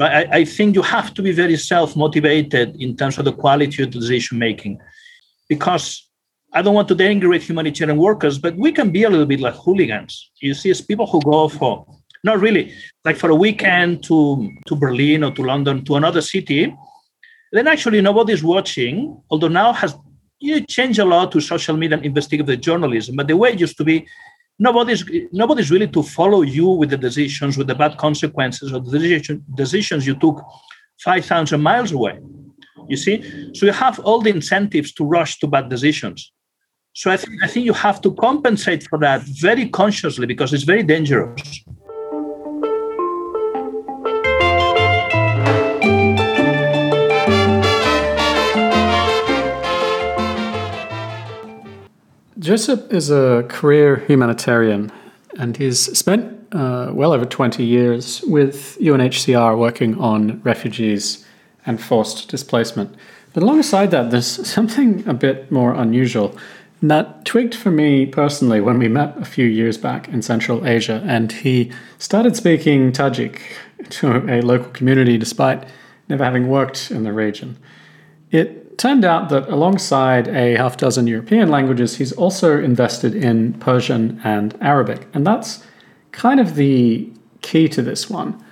I, I think you have to be very self-motivated in terms of the quality of the decision making, because I don't want to denigrate humanitarian workers, but we can be a little bit like hooligans. You see, it's people who go for not really like for a weekend to to Berlin or to London to another city. Then actually nobody's watching. Although now has you know, changed a lot to social media and investigative journalism, but the way it used to be, nobody's nobody's really to follow you with the decisions, with the bad consequences of the decision, decisions you took five thousand miles away. You see, so you have all the incentives to rush to bad decisions. So I think I think you have to compensate for that very consciously because it's very dangerous. Josep is a career humanitarian and he's spent uh, well over 20 years with UNHCR working on refugees and forced displacement. But alongside that, there's something a bit more unusual. And that twigged for me personally when we met a few years back in Central Asia, and he started speaking Tajik to a local community despite never having worked in the region. It turned out that alongside a half dozen European languages, he's also invested in Persian and Arabic, and that's kind of the key to this one.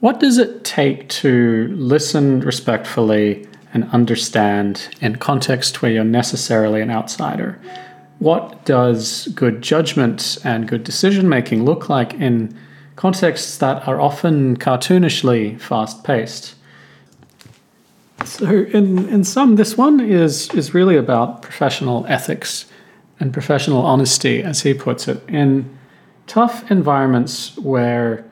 What does it take to listen respectfully and understand in context where you're necessarily an outsider. What does good judgment and good decision making look like in contexts that are often cartoonishly fast paced? So, in, in sum, this one is, is really about professional ethics and professional honesty, as he puts it, in tough environments where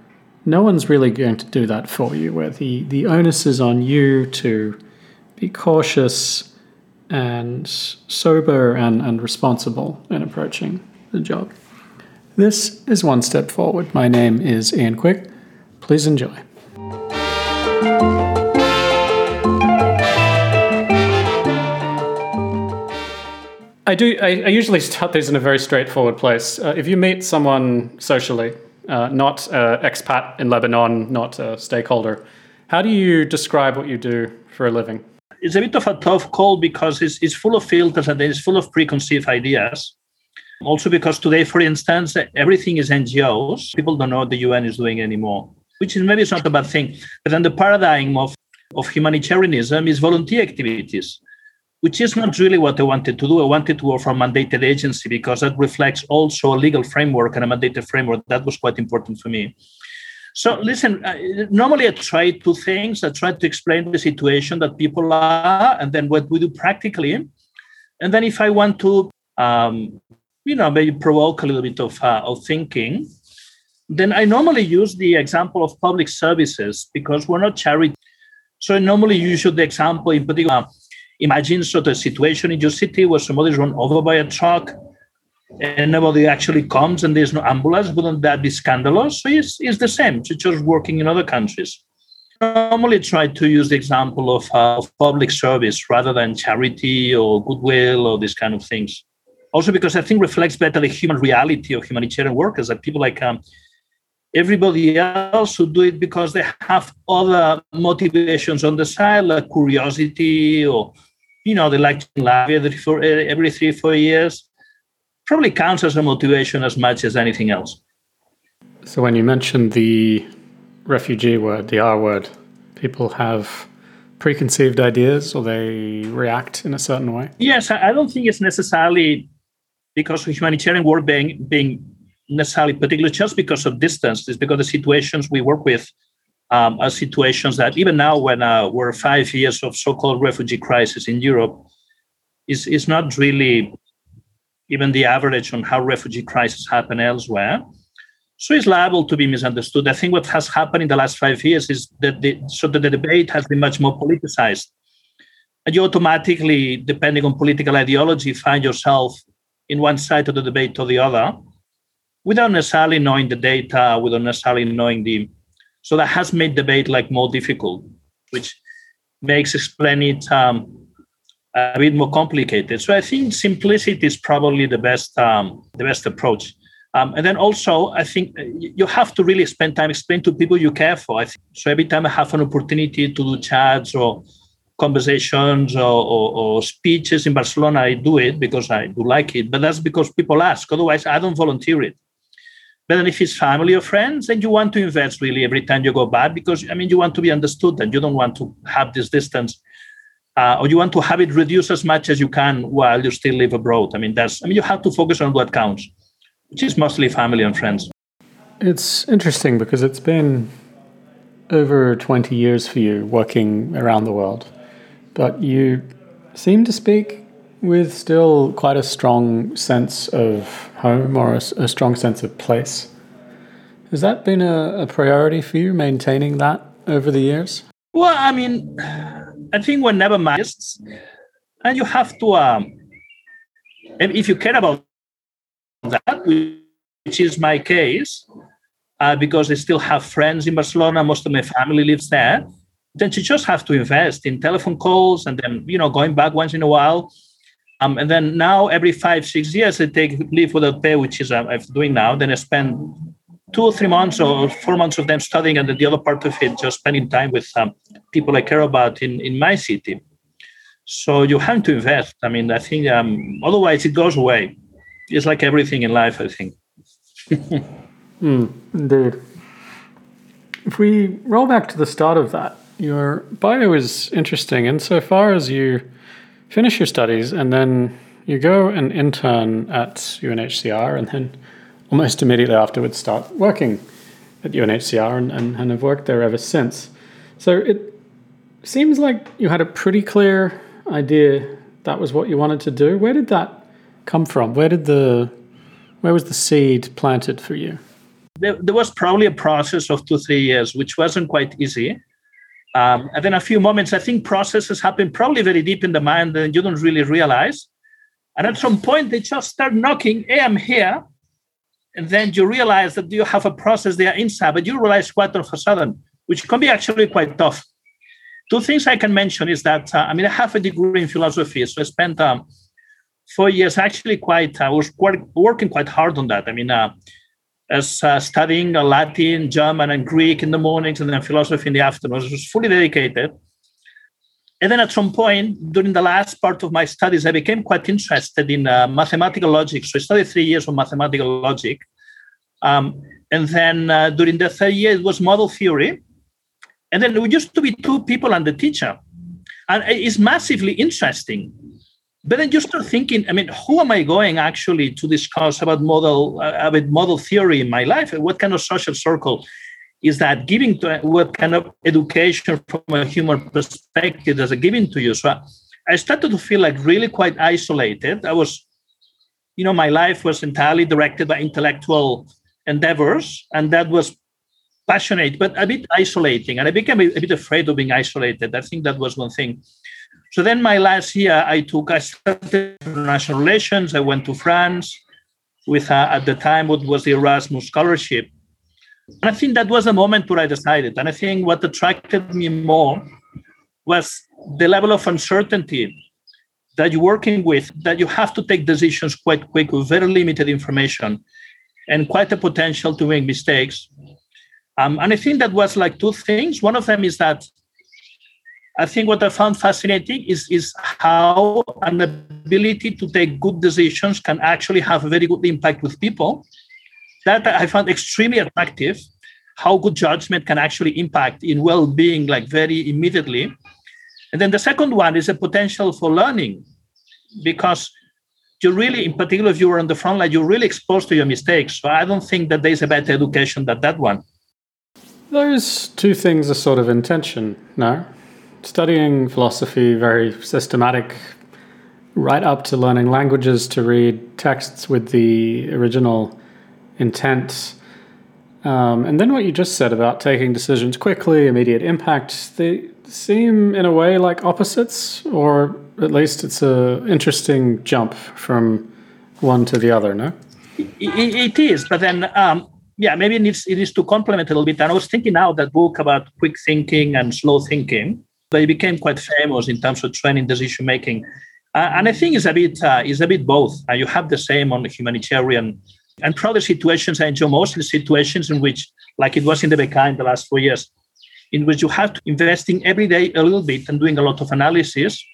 no one's really going to do that for you, where the, the onus is on you to be cautious and sober and, and responsible in approaching the job. This is One Step Forward. My name is Ian Quick. Please enjoy. I do. I, I, usually start these in a very straightforward place. Uh, if you meet someone socially, uh, not uh, expat in Lebanon, not a stakeholder, how do you describe what you do for a living? it's a bit of a tough call because it's, it's full of filters and it's full of preconceived ideas. Also, because today, for instance, everything is NGOs. People don't know what the UN is doing anymore, which is maybe it's not a bad thing. But then the paradigm of, of humanitarianism is volunteer activities, which is not really what I wanted to do. I wanted to work for a mandated agency because that reflects also a legal framework and a mandated framework. That was quite important for me. So listen, uh, normally I try two things. I try to explain the situation that people are, and then what we do practically. And then if I want to, um, you know, maybe provoke a little bit of, uh, of thinking, then I normally use the example of public services because we're not charity. So I normally use the example in particular. Imagine sort of a situation in your city where somebody's run over by a truck and nobody actually comes and there's no ambulance, wouldn't that be scandalous? So it's, it's the same, it's just working in other countries. Normally try to use the example of, uh, of public service rather than charity or goodwill or these kind of things. Also, because I think reflects better the human reality of humanitarian workers that people like um, everybody else who do it because they have other motivations on the side, like curiosity or, you know, they like to every, four, every three, four years probably counts as a motivation as much as anything else. So when you mentioned the refugee word, the R word, people have preconceived ideas or they react in a certain way? Yes, I don't think it's necessarily because of humanitarian work being being necessarily particular just because of distance. It's because the situations we work with um, are situations that even now, when uh, we're five years of so-called refugee crisis in Europe, is is not really even the average on how refugee crises happen elsewhere. So it's liable to be misunderstood. I think what has happened in the last five years is that the, so that the debate has been much more politicized. And you automatically, depending on political ideology, find yourself in one side of the debate or the other without necessarily knowing the data, without necessarily knowing the. So that has made debate like more difficult, which makes explaining it um, a bit more complicated. So I think simplicity is probably the best um, the best approach. Um, and then also, I think uh, you have to really spend time explain to people you care for. I think. So every time I have an opportunity to do chats or conversations or, or, or, speeches in Barcelona, I do it because I do like it. But that's because people ask. Otherwise, I don't volunteer it. Then if it's family or friends, then you want to invest really every time you go back because I mean you want to be understood and you don't want to have this distance. Uh, or you want to have it reduced as much as you can while you still live abroad. I mean, that's I mean you have to focus on what counts which is mostly family and friends. It's interesting because it's been over 20 years for you working around the world, but you seem to speak with still quite a strong sense of home or a, a strong sense of place. Has that been a, a, priority for you, maintaining that over the years? Well, I mean, I think we're never masts, and you have to, um, if you care about that, which is my case, uh, because I still have friends in Barcelona. Most of my family lives there. Then you just have to invest in telephone calls and then, you know, going back once in a while. Um, and then now every five, six years, I take leave without pay, which is uh, I'm doing now. Then I spend two or three months or four months of them studying, and then the other part of it just spending time with um, people I care about in, in my city. So you have to invest. I mean, I think um, otherwise it goes away it's like everything in life, I think. mm, indeed. If we roll back to the start of that, your bio is interesting insofar as you finish your studies and then you go and intern at UNHCR and then almost immediately afterwards start working at UNHCR and, and, and have worked there ever since. So it seems like you had a pretty clear idea that was what you wanted to do. Where did that come from? Where did the where was the seed planted for you? There, there was probably a process of two three years, which wasn't quite easy. Um, and then a few moments, I think processes happen probably very deep in the mind and you don't really realize. And at some point, they just start knocking, hey, I'm here. And then you realize that you have a process there inside, but you realize quite all of a sudden, which can be actually quite tough. Two things I can mention is that, uh, I mean, I have a degree in philosophy, so I spent um, four years actually quite i was quite, working quite hard on that i mean uh, as uh, studying latin german and greek in the mornings and then philosophy in the afternoons I was fully dedicated. And then at some point during the last part of my studies i became quite interested in uh, mathematical logic. So i studied three years of mathematical logic. Um, and then uh, during the third year it was model theory. And then we used to be two people and the teacher. And it's massively interesting but then you start thinking, I mean, who am I going actually to discuss about model uh, about model theory in my life? What kind of social circle is that giving to what kind of education from a human perspective does it giving to you? So I started to feel like really quite isolated. I was, you know, my life was entirely directed by intellectual endeavors, and that was passionate, but a bit isolating. And I became a, a bit afraid of being isolated. I think that was one thing. So then my last year, I took, I studied international relations. I went to France with, uh, at the time, what was the Erasmus scholarship. And I think that was the moment where I decided. And I think what attracted me more was the level of uncertainty that you're working with, that you have to take decisions quite quick with very limited information and quite a potential to make mistakes. Um, and I think that was like two things. One of them is that I think what I found fascinating is, is how an ability to take good decisions can actually have a very good impact with people. That I found extremely attractive, how good judgment can actually impact in well-being like very immediately. And then the second one is a potential for learning because you're really, in particular, if you were on the front line, you're really exposed to your mistakes. So I don't think that there's a better education than that one. Those two things are sort of in tension, no? Studying philosophy, very systematic, right up to learning languages to read texts with the original intent. Um, and then what you just said about taking decisions quickly, immediate impact, they seem in a way like opposites, or at least it's an interesting jump from one to the other, no? it, it is, but then um, yeah, maybe it needs it needs to complement a little bit. And I was thinking now that book about quick thinking and slow thinking. They became quite famous in terms of training decision making, uh, and I think it's a bit uh, it's a bit both. Uh, you have the same on humanitarian And probably situations I enjoy most the situations in which, like it was in the Bekaa in the last four years, in which you have to investing every day a little bit and doing a lot of analysis.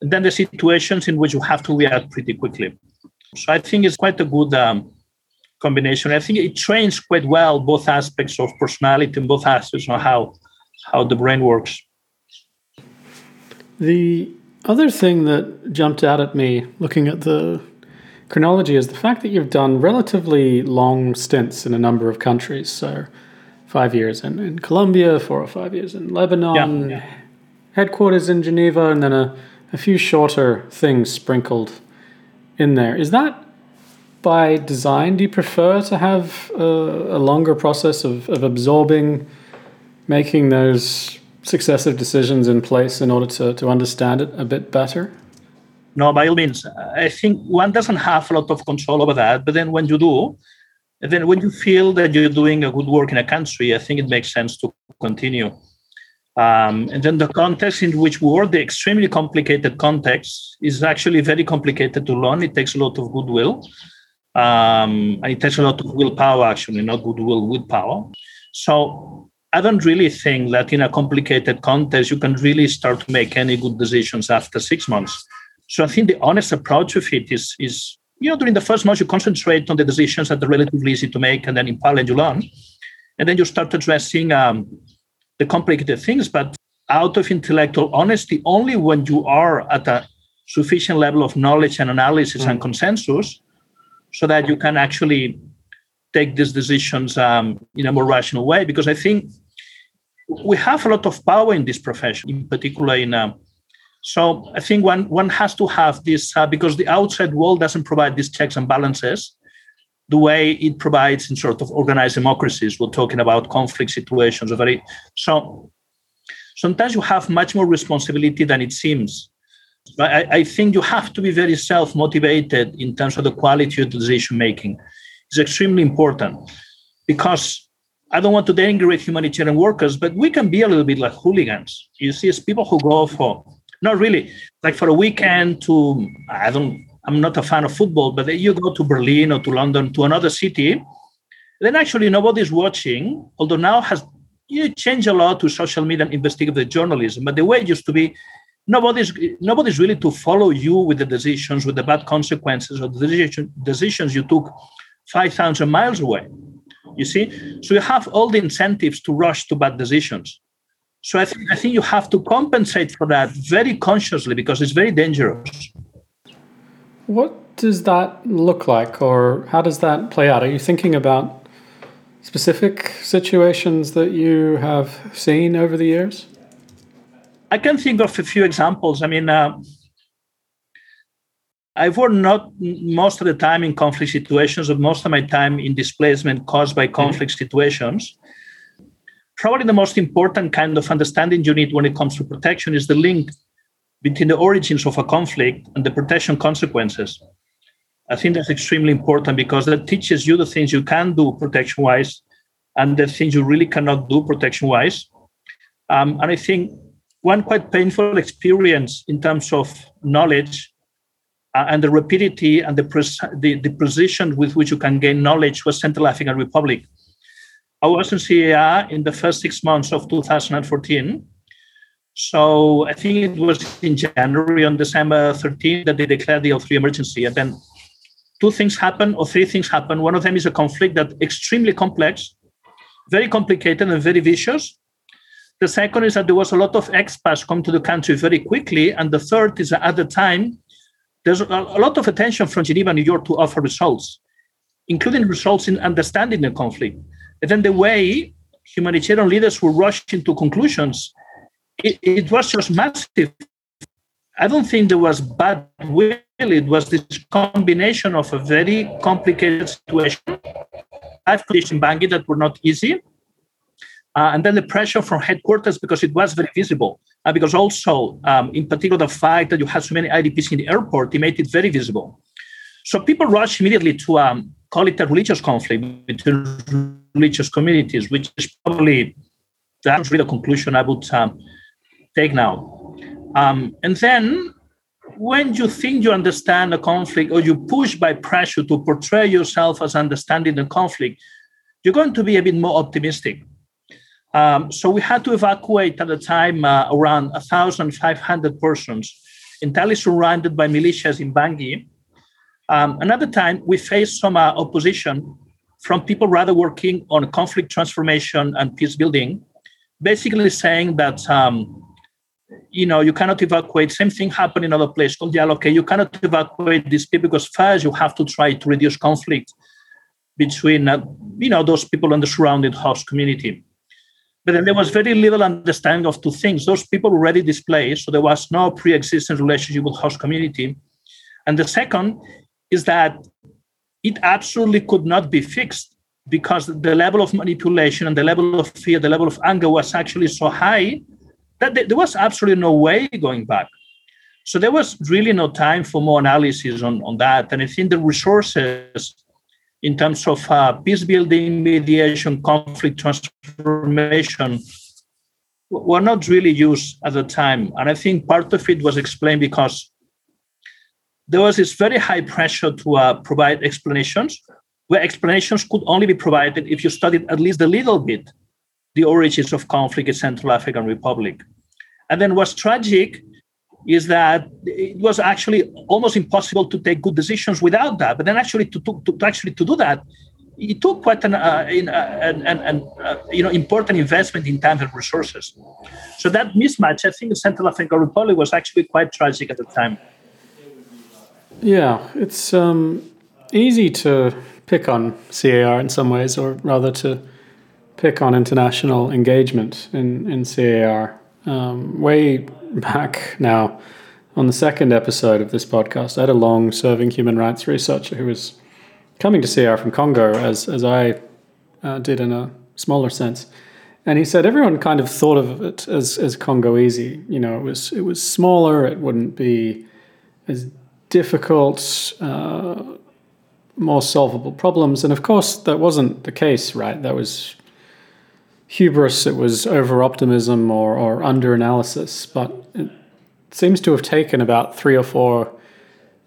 And then the situations in which you have to react pretty quickly. So I think it's quite a good um, combination. I think it trains quite well both aspects of personality and both aspects of how how the brain works. The other thing that jumped out at me looking at the chronology is the fact that you've done relatively long stints in a number of countries. So, five years in, in Colombia, four or five years in Lebanon, yeah, yeah. headquarters in Geneva, and then a, a few shorter things sprinkled in there. Is that by design? Do you prefer to have a, a longer process of, of absorbing, making those successive decisions in place in order to, to understand it a bit better? No, by all means. I think one doesn't have a lot of control over that. But then when you do, then when you feel that you're doing a good work in a country, I think it makes sense to continue. Um, and then the context in which we work, the extremely complicated context, is actually very complicated to learn. It takes a lot of goodwill. Um, and it takes a lot of willpower, actually, not goodwill, willpower. So I don't really think that in a complicated context, you can really start to make any good decisions after six months. So I think the honest approach of it is, is you know, during the first month, you concentrate on the decisions that are relatively easy to make, and then in parallel, you learn. And then you start addressing um, the complicated things, but out of intellectual honesty, only when you are at a sufficient level of knowledge and analysis mm. and consensus, so that you can actually take these decisions um, in a more rational way. Because I think we have a lot of power in this profession, in particular in. Um, so I think one one has to have this uh, because the outside world doesn't provide these checks and balances the way it provides in sort of organized democracies. We're talking about conflict situations. Very so. Sometimes you have much more responsibility than it seems. I, I think you have to be very self motivated in terms of the quality of the decision making. It's extremely important because I don't want to denigrate humanitarian workers, but we can be a little bit like hooligans. You see, it's people who go for not really like for a weekend to I don't I'm not a fan of football, but you go to Berlin or to London to another city, then actually nobody's watching. Although now has you change a lot to social media and investigative journalism, but the way it used to be, nobody's nobody's really to follow you with the decisions, with the bad consequences of the decision, decisions you took five thousand miles away. You see, so you have all the incentives to rush to bad decisions. So I think I think you have to compensate for that very consciously because it's very dangerous. What does that look like, or how does that play out? Are you thinking about specific situations that you have seen over the years? I can think of a few examples. I mean, uh, I've worked not most of the time in conflict situations, but most of my time in displacement caused by conflict mm-hmm. situations. Probably the most important kind of understanding you need when it comes to protection is the link between the origins of a conflict and the protection consequences. I think that's extremely important because that teaches you the things you can do protection wise and the things you really cannot do protection wise. Um, and I think one quite painful experience in terms of knowledge Uh, and the rapidity and the, pres- the, the precision with which you can gain knowledge was Central African Republic. I was in CAR in the first six months of 2014. So I think it was in January on December 13 that they declared the L3 emergency. And then two things happen or three things happen. One of them is a conflict that extremely complex, very complicated and very vicious. The second is that there was a lot of expats come to the country very quickly. And the third is that at the time, there's a, lot of attention from Geneva, and New York to offer results, including results in understanding the conflict. And then the way humanitarian leaders were rushed into conclusions, it, it was just massive. I don't think there was bad will. It was this combination of a very complicated situation, life conditions in Bangui that were not easy, uh, and then the pressure from headquarters because it was very visible. Uh, because also, um, in particular, the fact that you had so many IDPs in the airport, it made it very visible. So people rush immediately to um, call it a religious conflict between religious communities, which is probably that's really the conclusion I would um, take now. Um, and then when you think you understand a conflict or you push by pressure to portray yourself as understanding the conflict, you're going to be a bit more optimistic. Um, so we had to evacuate at the time uh, around 1,500 persons, entirely surrounded by militias in Bangui. Um, another time, we faced some uh, opposition from people rather working on conflict transformation and peace building, basically saying that um, you know, you cannot evacuate. Same thing happened in other places called Okay, You cannot evacuate these people because first you have to try to reduce conflict between, uh, you know, those people in the surrounding host community. But then there was very little understanding of two things. Those people were already displaced, so there was no pre-existing relationship with host community. And the second is that it absolutely could not be fixed because the level of manipulation and the level of fear, the level of anger was actually so high that there was absolutely no way going back. So there was really no time for more analysis on, on that. And I think the resources in terms of uh, peace building, mediation, conflict transformation were not really used at the time. And I think part of it was explained because there was this very high pressure to uh, provide explanations, where explanations could only be provided if you studied at least a little bit the origins of conflict in Central African Republic. And then what's tragic is that it was actually almost impossible to take good decisions without that. But then actually to, to, to actually to do that, it took quite an, uh, in, uh, an, an, an uh, you know important investment in time and resources. So that mismatch, I think, in Central African Republic was actually quite tragic at the time. Yeah, it's um, easy to pick on CAR in some ways, or rather to pick on international engagement in, in CAR. Um, way back now, on the second episode of this podcast, I had a long serving human rights researcher who was coming to CAR from Congo, as, as I uh, did in a smaller sense. And he said everyone kind of thought of it as, as Congolese. You know, it was, it was smaller, it wouldn't be as difficult, uh, more solvable problems. And of course, that wasn't the case, right? That was hubris, it was over optimism or, or under analysis. But it seems to have taken about three or four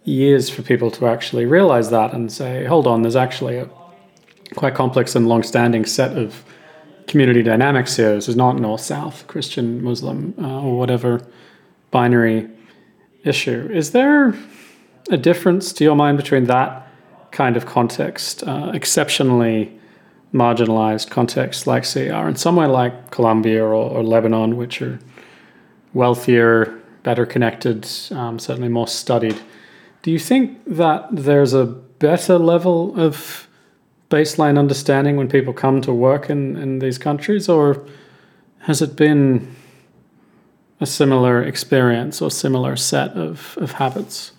years for people to actually realize that and say, hold on, there's actually a quite complex and long standing set of community dynamics here. This is not north south, Christian, Muslim, uh, or whatever binary issue. Is there a difference to your mind between that kind of context, uh, exceptionally marginalized contexts like CAR, and somewhere like Colombia or, or Lebanon, which are wealthier, better connected, um, certainly more studied. Do you think that there's a better level of baseline understanding when people come to work in, in these countries, or has it been a similar experience or similar set of, of habits?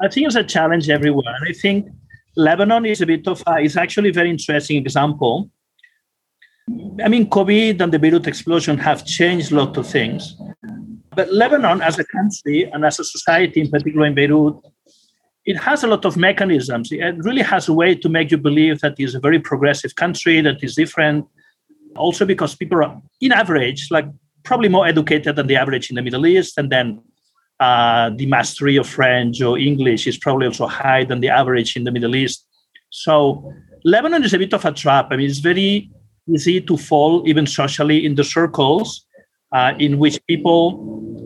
I think it's a challenge everywhere. And I think Lebanon is a bit of a, it's actually a very interesting example. I mean, COVID and the Beirut explosion have changed a lot of things. But Lebanon, as a country and as a society, in particular in Beirut, it has a lot of mechanisms. It really has a way to make you believe that it's a very progressive country, that is different. Also, because people are, in average, like probably more educated than the average in the Middle East, and then uh, the mastery of French or English is probably also higher than the average in the Middle East. So Lebanon is a bit of a trap. I mean, it's very easy to fall, even socially, in the circles uh, in which people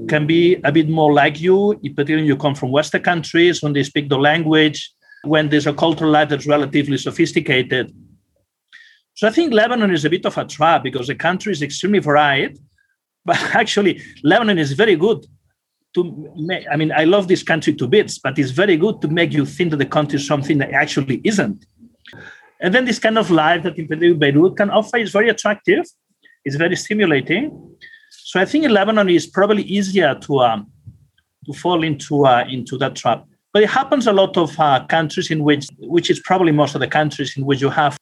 can be a bit more like you, particularly when you come from Western countries, when they speak the language, when there's a cultural life that's relatively sophisticated. So I think Lebanon is a bit of a trap because the country is extremely varied, but actually Lebanon is very good to make, I mean, I love this country to bits, but it's very good to make you think that the country is something that actually isn't. And then this kind of life that in Beirut can offer is very attractive. It's very stimulating. So I think in Lebanon is probably easier to um, to fall into uh, into that trap. But it happens a lot of uh, countries in which, which is probably most of the countries in which you have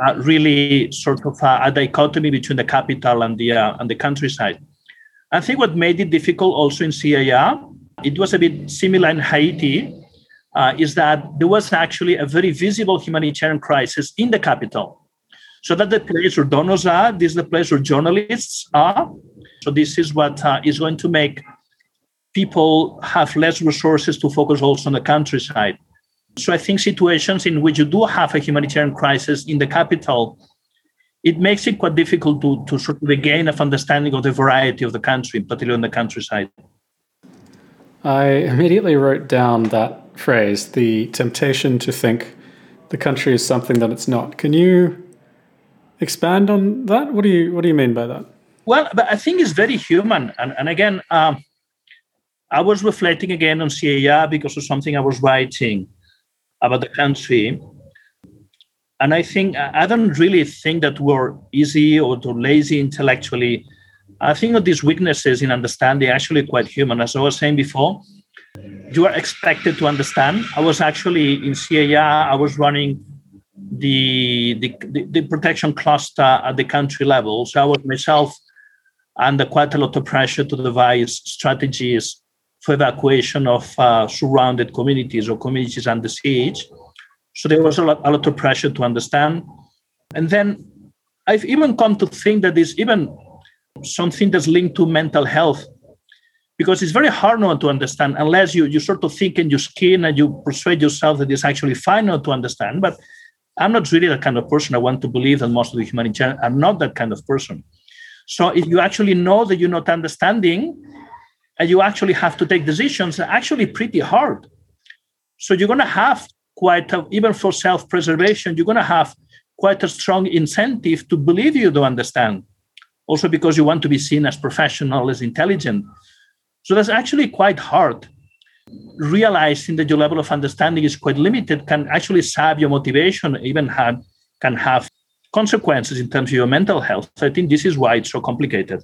uh, really sort of uh, a dichotomy between the capital and the uh, and the countryside. I think what made it difficult also in CAR, it was a bit similar in Haiti, uh, is that there was actually a very visible humanitarian crisis in the capital. So that the place where donors are, this is the place where journalists are. So this is what uh, is going to make people have less resources to focus also on the countryside. So I think situations in which you do have a humanitarian crisis in the capital, it makes it quite difficult to, to sort of gain of understanding of the variety of the country, particularly on the countryside. I immediately wrote down that phrase, the temptation to think the country is something that it's not. Can you expand on that? What do you what do you mean by that? Well, but I think it's very human. And, and again, um, I was reflecting again on CAR because of something I was writing about the country. And I think I don't really think that we're easy or too lazy intellectually. I think that these weaknesses in understanding actually quite human. As I was saying before, you are expected to understand. I was actually in CAR, I was running the, the, the protection cluster at the country level. So I was myself under quite a lot of pressure to devise strategies for evacuation of uh, surrounded communities or communities under siege. So there was a lot, a lot of pressure to understand. And then I've even come to think that there's even something that's linked to mental health because it's very hard not to understand unless you, you sort of think in your skin and you persuade yourself that it's actually fine not to understand. But I'm not really that kind of person. I want to believe that most of the humanitarians are not that kind of person. So if you actually know that you're not understanding, and you actually have to take decisions actually pretty hard. So you're going to have quite a, even for self-preservation, you're going to have quite a strong incentive to believe you don't understand. Also because you want to be seen as professional, as intelligent. So that's actually quite hard. Realizing that your level of understanding is quite limited can actually sap your motivation, even have can have consequences in terms of your mental health. I think this is why it's so complicated.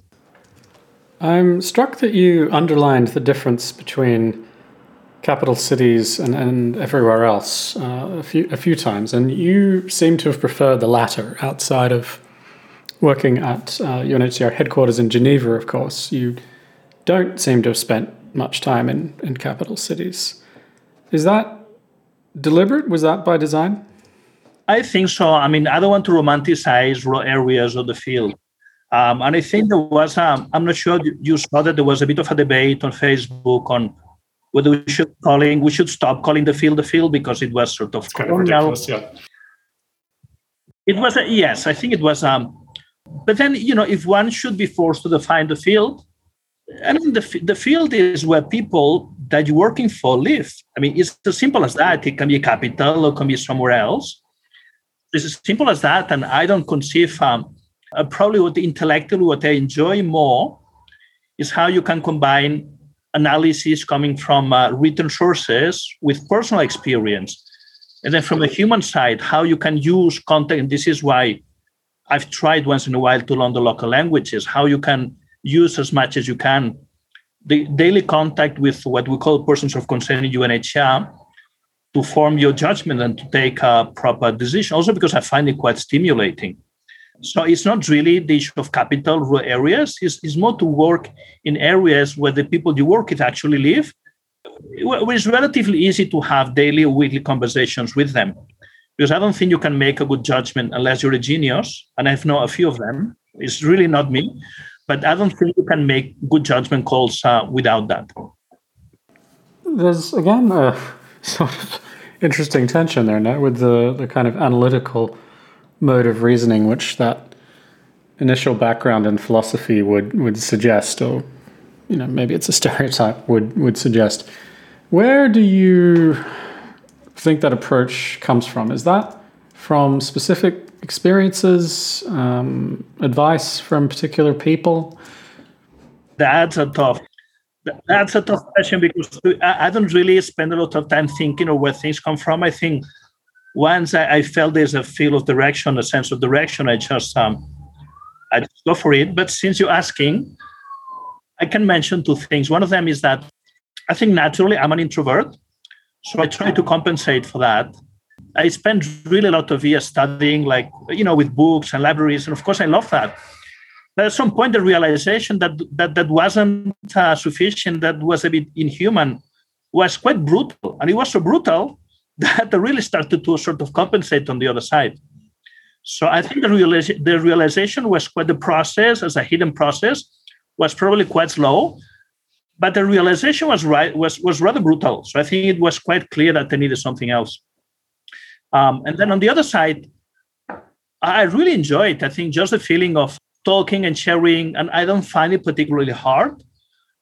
I'm struck that you underlined the difference between capital cities and, and everywhere else uh, a few a few times, and you seem to have preferred the latter outside of working at uh, UNHCR headquarters in Geneva. Of course, you don't seem to have spent much time in, in capital cities. Is that deliberate? Was that by design? I think so. I mean, I don't want to romanticize rural areas of the field. Um, and I think there was, um, I'm not sure you saw that there was a bit of a debate on Facebook on whether we should calling we should stop calling the field the field because it was sort of colonial. yeah. It was a, yes, I think it was. Um, but then you know, if one should be forced to define the field, I mean, the the field is where people that you're working for live. I mean, it's as simple as that. It can be a capital or it can be somewhere else. It's as simple as that, and I don't conceive um, uh, probably what intellectually what I enjoy more is how you can combine analysis coming from uh, written sources with personal experience. And then from the human side, how you can use content. And this is why I've tried once in a while to learn the local languages, how you can use as much as you can the daily contact with what we call persons of concern in UNHCR to form your judgment and to take a proper decision. Also because I find it quite stimulating. So it's not really the issue of capital rural areas. It's, it's more to work in areas where the people you work with actually live. where It's relatively easy to have daily or weekly conversations with them because I don't think you can make a good judgment unless you're a genius. And I've known a few of them. It's really not me, but I don't think you can make good judgment calls uh, without that. There's again a sort of interesting tension there, now, with the, the kind of analytical mode of reasoning which that initial background in philosophy would, would suggest, or you know, maybe it's a stereotype would would suggest. Where do you think that approach comes from? Is that from specific experiences, um, advice from particular people? That's a tough. That's a tough question because I don't really spend a lot of time thinking of where things come from. I think once I, I, felt there's a feel of direction, a sense of direction, I just um, I just go for it. But since you're asking, I can mention two things. One of them is that I think naturally I'm an introvert, so I try to compensate for that. I spend really a lot of years studying, like you know, with books and libraries, and of course I love that. But at some point, the realization that that that wasn't uh, sufficient, that was a bit inhuman, was quite brutal, and it was so brutal that really started to sort of compensate on the other side. So I think the, realization, the realization was quite the process as a hidden process was probably quite slow, but the realization was right was was rather brutal. So I think it was quite clear that they needed something else. Um, and then on the other side, I really enjoy it. I think just the feeling of talking and sharing, and I don't find it particularly hard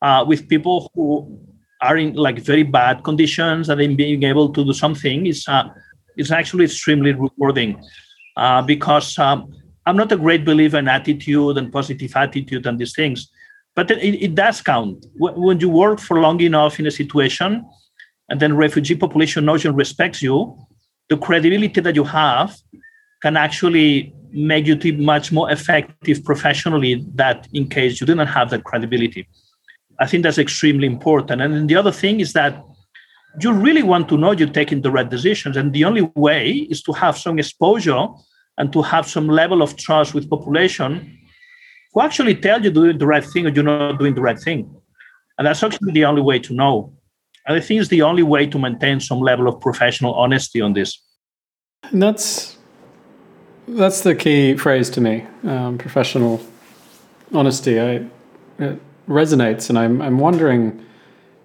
uh, with people who are in like very bad conditions and then being able to do something is uh, is actually extremely rewarding uh, because um, I'm not a great believer in attitude and positive attitude and these things, but it, it does count when you work for long enough in a situation, and then refugee population knows and respects you. The credibility that you have can actually make you much more effective professionally that in case you didn't have that credibility. I think that's extremely important. And then the other thing is that you really want to know you're taking the right decisions. And the only way is to have some exposure and to have some level of trust with population who actually tell you doing the right thing or you're not doing the right thing. And that's actually the only way to know. And I think it's the only way to maintain some level of professional honesty on this. And that's that's the key phrase to me, um, professional honesty. I, it resonates, and I'm I'm wondering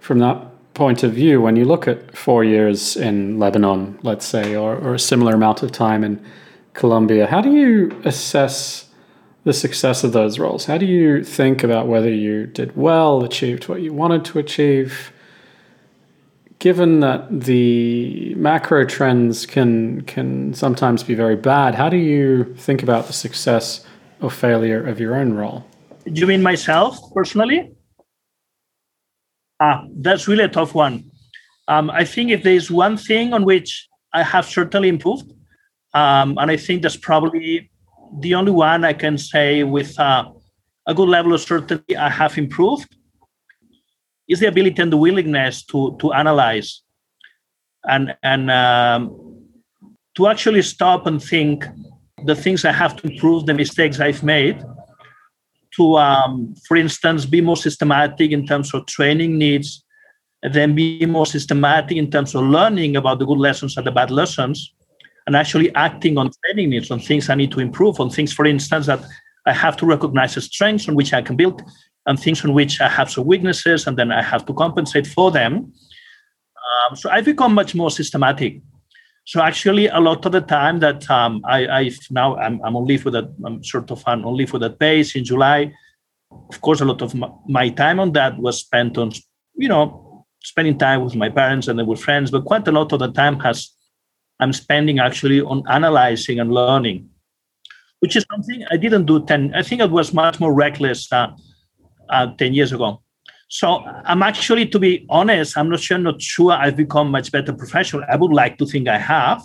from that point of view when you look at four years in Lebanon, let's say, or, or a similar amount of time in Colombia, how do you assess the success of those roles? How do you think about whether you did well, achieved what you wanted to achieve? given that the macro trends can can sometimes be very bad, how do you think about the success or failure of your own role? You mean myself personally? Ah, that's really a tough one. Um, I think if there's one thing on which I have certainly improved, um, and I think that's probably the only one I can say with uh, a good level of certainty I have improved, is the ability and the willingness to to analyze and and um, to actually stop and think the things I have to improve, the mistakes I've made, to, um, for instance, be more systematic in terms of training needs, and then be more systematic in terms of learning about the good lessons and the bad lessons, and actually acting on training needs, on things I need to improve, on things, for instance, that I have to recognize the strengths on which I can build and things on which I have some weaknesses, and then I have to compensate for them. Um, so I've become much more systematic. So actually, a lot of the time that um, I, I've now I'm, I'm on leave with that I'm sort of on leave with that base in July. Of course, a lot of my time on that was spent on you know spending time with my parents and with friends, but quite a lot of the time has I'm spending actually on analyzing and learning, which is something I didn't do ten. I think it was much more reckless. Uh, uh, 10 years ago. So I'm actually, to be honest, I'm not sure, not sure I've become much better professional. I would like to think I have,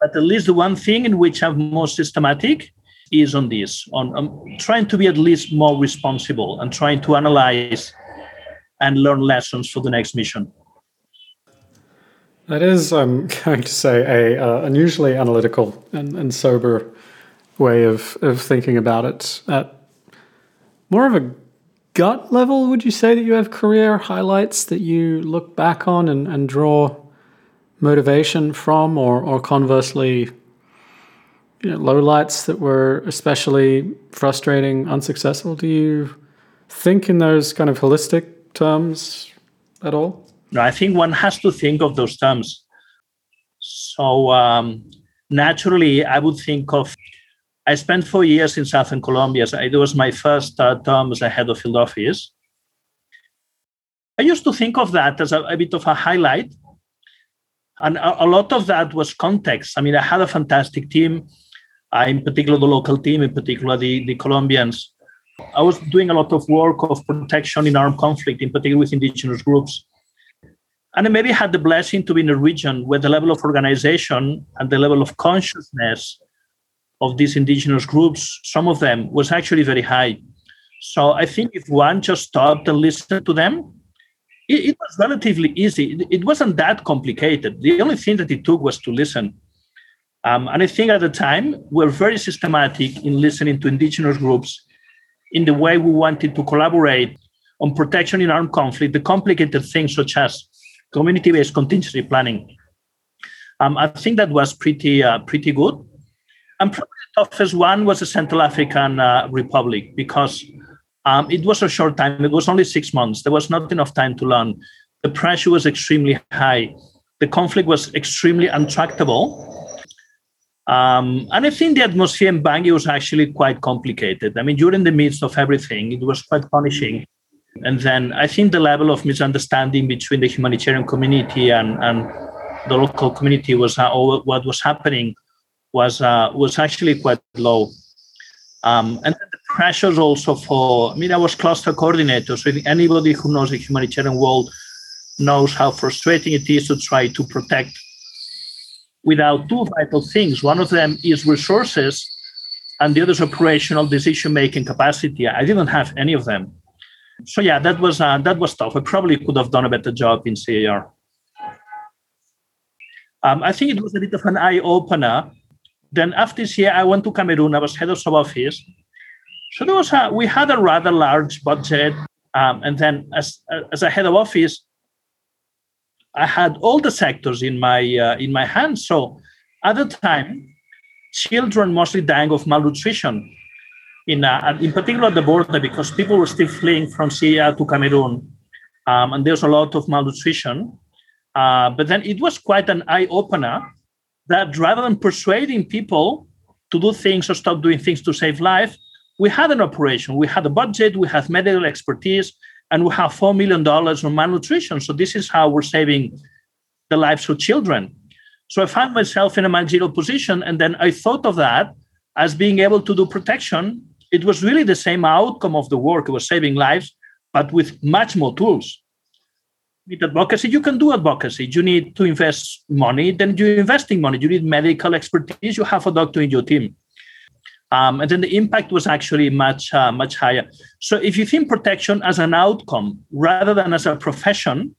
but at least the one thing in which I'm more systematic is on this, on um, trying to be at least more responsible and trying to analyze and learn lessons for the next mission. That is, I'm going to say, a uh, unusually analytical and, and sober way of, of thinking about it. At more of a gut level, would you say that you have career highlights that you look back on and, and draw motivation from, or, or conversely, you know, that were especially frustrating, unsuccessful? Do you think in those kind of holistic terms at all? No, I think one has to think of those terms. So um, naturally, I would think of I spent four years in Southern Colombia. So it was my first uh, term as a head of field office. I used to think of that as a, a bit of a highlight. And a, a, lot of that was context. I mean, I had a fantastic team, uh, in particular the local team, in particular the, the Colombians. I was doing a lot of work of protection in armed conflict, in particular with indigenous groups. And I maybe had the blessing to be in a region where the level of organization and the level of consciousness of these indigenous groups, some of them was actually very high. So I think if one just stopped and listened to them, it, it was relatively easy. It, it, wasn't that complicated. The only thing that it took was to listen. Um, and I think at the time, we we're very systematic in listening to indigenous groups in the way we wanted to collaborate on protection in armed conflict, the complicated things such as community-based contingency planning. Um, I think that was pretty uh, pretty good. And toughest one was the Central African uh, Republic because Um, it was a short time. It was only six months. There was not enough time to learn. The pressure was extremely high. The conflict was extremely untractable. Um, and I think the atmosphere in Bangui was actually quite complicated. I mean, you're the midst of everything. It was quite punishing. And then I think the level of misunderstanding between the humanitarian community and, and the local community was uh, what was happening was uh, was actually quite low. Um, and the pressures also for, I mean, I was cluster coordinator. So anybody who knows the humanitarian world knows how frustrating it is to try to protect without two vital things. One of them is resources, and the other is operational decision making capacity. I didn't have any of them. So yeah, that was uh, that was tough. I probably could have done a better job in CAR. Um, I think it was a bit of an eye opener. Then after this year, I went to Cameroon. I was head of sub office. So there was a, we had a rather large budget, um, and then as as a head of office, I had all the sectors in my uh, in my hands. So at the time, children mostly dying of malnutrition. In uh, in particular at the border because people were still fleeing from Syria to Cameroon, um, and there's a lot of malnutrition. Uh, but then it was quite an eye opener that rather than persuading people to do things or stop doing things to save life, we had an operation, we had a budget, we had medical expertise, and we have $4 million on malnutrition. So this is how we're saving the lives of children. So I found myself in a managerial position, and then I thought of that as being able to do protection. It was really the same outcome of the work. It was saving lives, but with much more tools. With advocacy, you can do advocacy. You need to invest money, then you're investing money. You need medical expertise. You have a doctor in your team. Um, and then the impact was actually much uh, much higher. So if you think protection as an outcome rather than as a profession,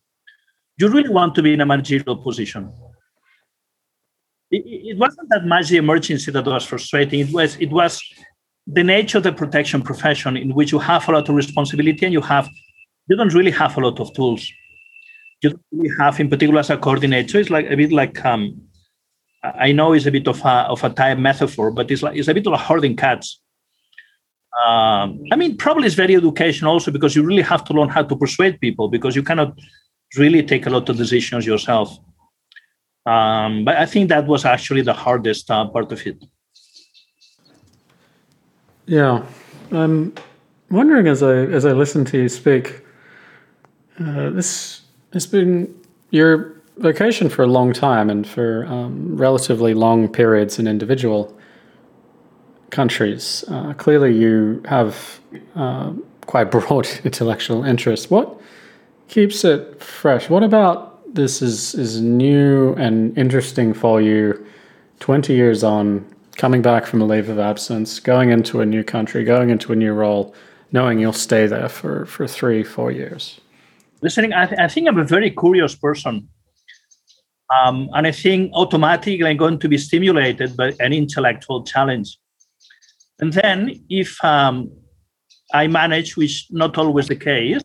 you really want to be in a managerial position. It, it wasn't that much the emergency that was frustrating. It was it was the nature of the protection profession in which you have a lot of responsibility and you have you don't really have a lot of tools. You really have, in particular, as a coordinator, it's like a bit like um, I know it's a bit of a of a time metaphor, but it's like it's a bit like hoarding cats. Um, I mean, probably it's very educational also because you really have to learn how to persuade people because you cannot really take a lot of decisions yourself. Um, but I think that was actually the hardest uh, part of it. Yeah, I'm wondering as I as I listen to you speak, uh, this has been your vocation for a long time and for um, relatively long periods in individual countries. Uh, clearly, you have uh, quite broad intellectual interests. What keeps it fresh? What about this is is new and interesting for you? Twenty years on, coming back from a leave of absence, going into a new country, going into a new role, knowing you'll stay there for for three, four years. Listening, I, th- I think I'm a very curious person. Um, and I think automatically I'm going to be stimulated by an intellectual challenge. And then if um, I manage, which not always the case,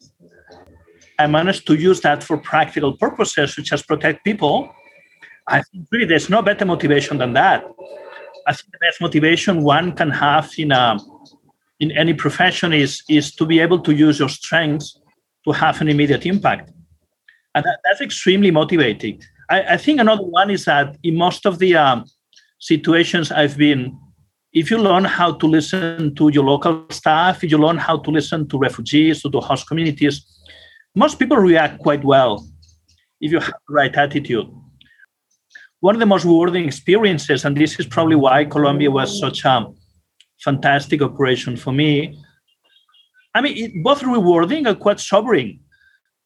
I manage to use that for practical purposes, such as protect people. I think really there's no better motivation than that. I think the best motivation one can have in a in any profession is is to be able to use your strengths to have an immediate impact, and that, that's extremely motivating. I, I, think another one is that in most of the um, situations I've been, if you learn how to listen to your local staff, if you learn how to listen to refugees, to the host communities, most people react quite well if you have the right attitude. One of the most rewarding experiences, and this is probably why Colombia was such a fantastic operation for me. I mean, it, both rewarding and quite sobering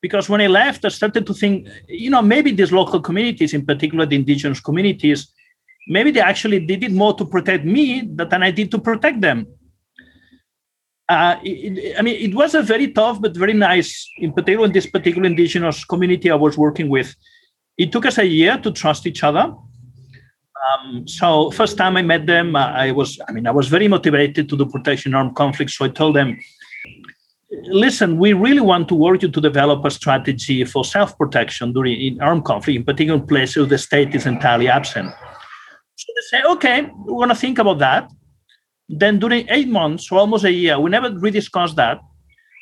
because when I left, I started to think, you know, maybe these local communities, in particular the indigenous communities, maybe they actually did it more to protect me than I did to protect them. Uh, it, I mean, it was a very tough but very nice, in particular in this particular indigenous community I was working with. It took us a year to trust each other. Um, so first time I met them, I was, I mean, I was very motivated to do protection armed conflict. So I told them, listen, we really want to work you to develop a strategy for self-protection during in armed conflict, in particular places where the state is entirely absent. So they say, okay, we're going to think about that. Then during eight months or almost a year, we never rediscussed that.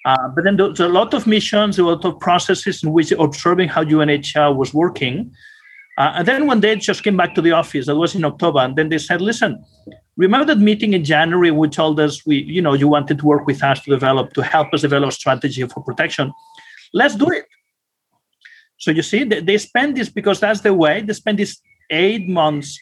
Uh, but then there's a lot of missions, a lot of processes in which observing how UNHCR was working. Uh, and then when they just came back to the office, that was in October, and then they said, listen, remember that meeting in January, we told us we, you know, you wanted to work with us to develop, to help us develop a strategy for protection. Let's do it. So you see, they, they spend this because that's the way, they spend these eight months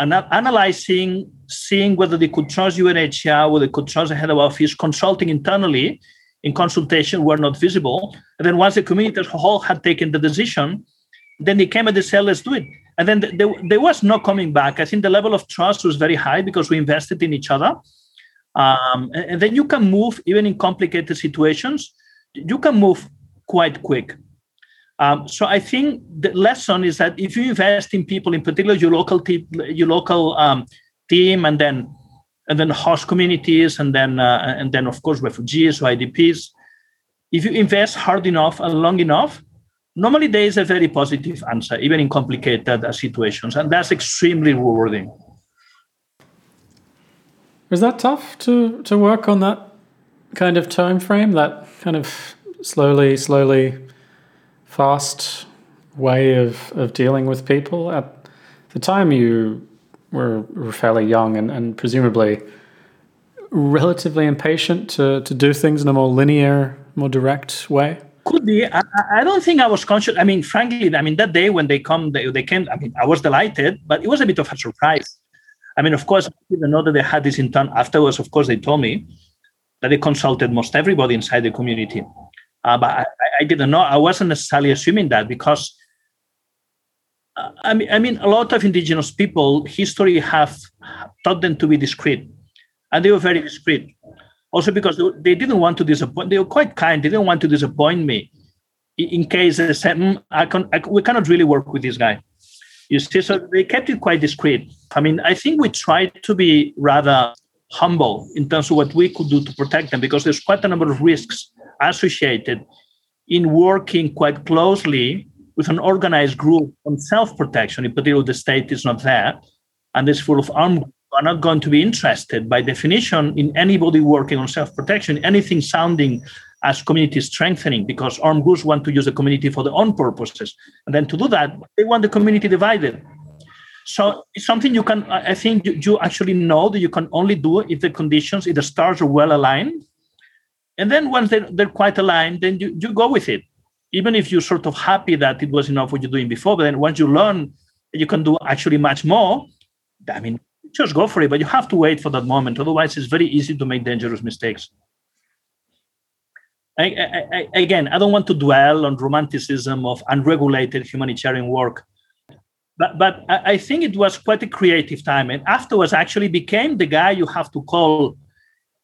and analyzing, seeing whether they could trust UNHCR, whether they could trust the head of office, consulting internally in consultation were not visible. And then once the community as a whole had taken the decision, then they came and they said, let's do it. And then there, there was no coming back. I think the level of trust was very high because we invested in each other. Um, and, and then you can move, even in complicated situations, you can move quite quick. Um, so I think the lesson is that if you invest in people, in particular your local your local um, team, and then and then host communities, and then uh, and then of course refugees or IDPs, if you invest hard enough and long enough, normally there is a very positive answer, even in complicated uh, situations, and that's extremely rewarding. Is that tough to to work on that kind of time frame? That kind of slowly, slowly fast way of, of dealing with people. At the time, you were, fairly young and, and presumably relatively impatient to, to do things in a more linear, more direct way. Could be. I, I don't think I was conscious. I mean, frankly, I mean, that day when they come, they, they came, I mean, I was delighted, but it was a bit of a surprise. I mean, of course, I didn't know that they had this in town. Afterwards, of course, they told me that they consulted most everybody inside the community. Uh, but I, I, didn't know. I wasn't necessarily assuming that because I mean, I mean, a lot of indigenous people, history have taught them to be discreet, and they were very discreet. Also, because they didn't want to disappoint. They were quite kind. They didn't want to disappoint me. In case they said, mm, I can, I, "We cannot really work with this guy," you see. So they kept it quite discreet. I mean, I think we tried to be rather humble in terms of what we could do to protect them, because there's quite a number of risks associated in working quite closely with an organized group on self-protection. In particular, the state is not there, and it's full of armed are not going to be interested by definition in anybody working on self-protection, anything sounding as community strengthening, because armed groups want to use the community for their own purposes. And then to do that, they want the community divided. So it's something you can, I think you, you actually know that you can only do if the conditions, if the stars are well aligned and then once they're, they're quite aligned, then you, you go with it. Even if you're sort of happy that it was enough what you're doing before, but then once you learn you can do actually much more, I mean, just go for it. But you have to wait for that moment. Otherwise, it's very easy to make dangerous mistakes. I, I, I, again, I don't want to dwell on romanticism of unregulated humanitarian work, but but I, think it was quite a creative time. And afterwards, I actually became the guy you have to call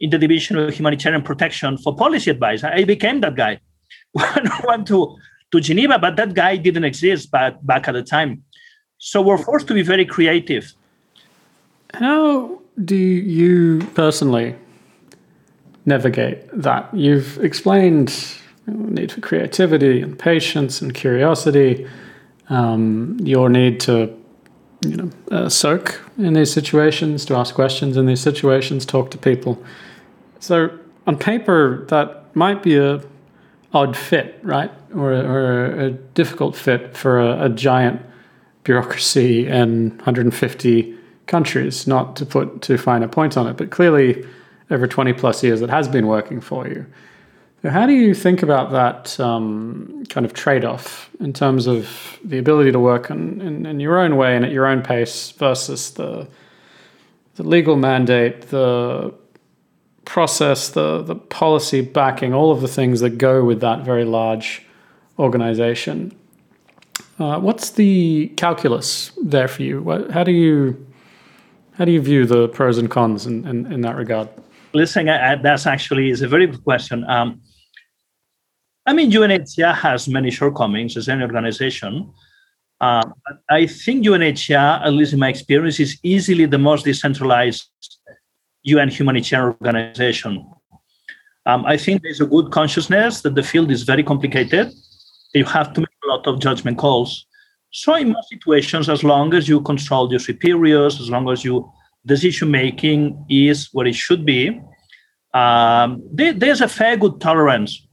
in the division of humanitarian protection for policy advice. I became that guy. When I went to, to Geneva, but that guy didn't exist back, back at the time. So we're forced to be very creative. How do you personally navigate that? You've explained need for creativity and patience and curiosity, um, your need to you know, uh, soak in these situations, to ask questions in these situations, talk to people. So on paper, that might be a odd fit, right, or, or a, difficult fit for a, a giant bureaucracy and 150 countries. Not to put too fine a point on it, but clearly, over 20 plus years, it has been working for you. So how do you think about that um, kind of trade off in terms of the ability to work in, in, in, your own way and at your own pace versus the, the legal mandate, the process, the the policy backing, all of the things that go with that very large organization. Uh, what's the calculus there for you? How do you how do you view the pros and cons in, in, in that regard? Listen, that's actually is a very good question. Um, I mean, UNHCR has many shortcomings as any organization. Uh, I think UNHCR, at least in my experience, is easily the most decentralized UN humanitarian organization. Um, I think there's a good consciousness that the field is very complicated. You have to make a lot of judgment calls. So in most situations, as long as you control your superiors, as long as your decision making is what it should be, um, there, there's a fair good tolerance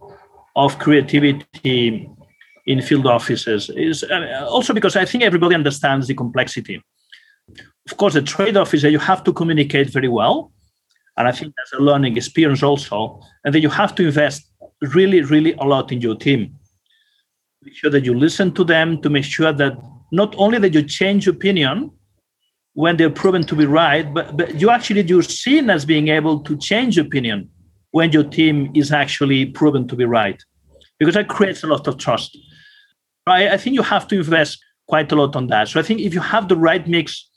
of creativity in field offices. Is uh, also because I think everybody understands the complexity. Of course, the trade-off is that you have to communicate very well, and I think that's a learning experience also. And then you have to invest really, really a lot in your team. Make sure that you listen to them to make sure that not only that you change opinion when they're proven to be right, but, but you actually you're seen as being able to change opinion when your team is actually proven to be right, because that creates a lot of trust. I, I think you have to invest quite a lot on that. So I think if you have the right mix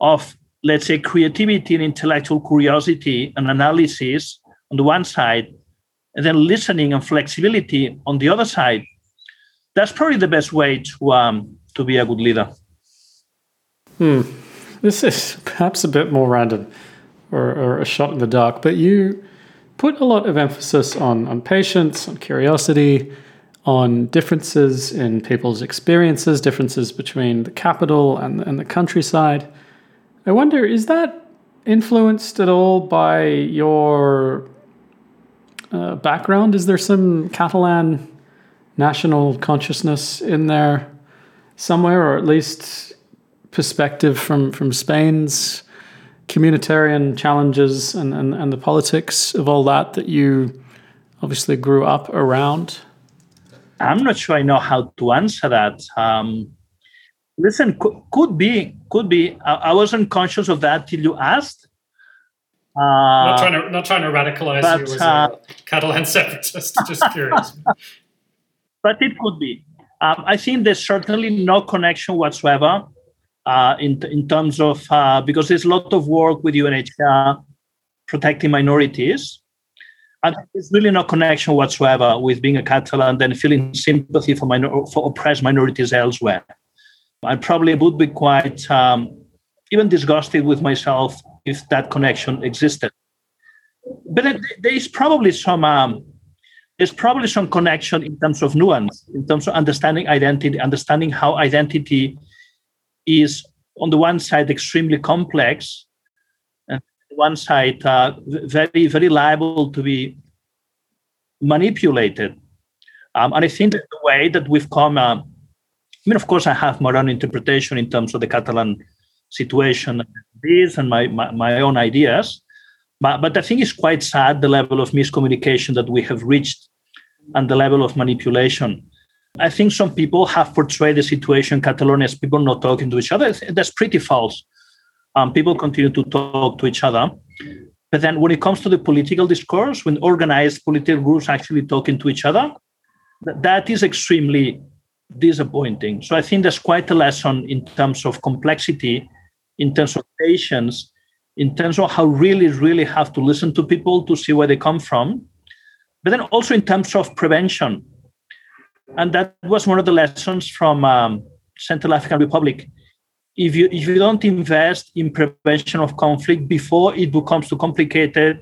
of, let's say, creativity and intellectual curiosity and analysis on the one side, and then listening and flexibility on the other side, that's probably the best way to um, to be a good leader. Hmm. This is perhaps a bit more random or, or, a shot in the dark, but you put a lot of emphasis on, on patience, on curiosity, on differences in people's experiences, differences between the capital and, and the countryside. I wonder, is that influenced at all by your uh, background? Is there some Catalan national consciousness in there somewhere, or at least perspective from, from Spain's communitarian challenges and, and, and the politics of all that that you obviously grew up around? I'm not sure I know how to answer that. Um, listen, could, could, be, could be. I, I, wasn't conscious of that till you asked. Uh, not trying to not trying to radicalize but, you as uh, a Catalan separatist. Just curious. But it could be. Um, I think there's certainly no connection whatsoever uh, in in terms of uh, because there's a lot of work with UNHCR protecting minorities and there's really no connection whatsoever with being a Catalan and feeling sympathy for, minor- for oppressed minorities elsewhere. I probably would be quite um, even disgusted with myself if that connection existed. But there is probably some um, there's probably some connection in terms of nuance, in terms of understanding identity, understanding how identity is on the one side extremely complex, and on one side uh, very very liable to be manipulated. Um, and I think that the way that we've come, uh, I mean, of course, I have my own interpretation in terms of the Catalan situation, this and my, my, my own ideas. But, but I think it's quite sad the level of miscommunication that we have reached and the level of manipulation. I think some people have portrayed the situation in Catalonia as people not talking to each other. That's pretty false um, people continue to talk to each other. But then when it comes to the political discourse, when organized political groups actually talking to each other, that is extremely disappointing. So I think there's quite a lesson in terms of complexity, in terms of patience, in terms of how really, really have to listen to people to see where they come from. But then also in terms of prevention. And that was one of the lessons from um, Central African Republic if you if you don't invest in prevention of conflict before it becomes too complicated,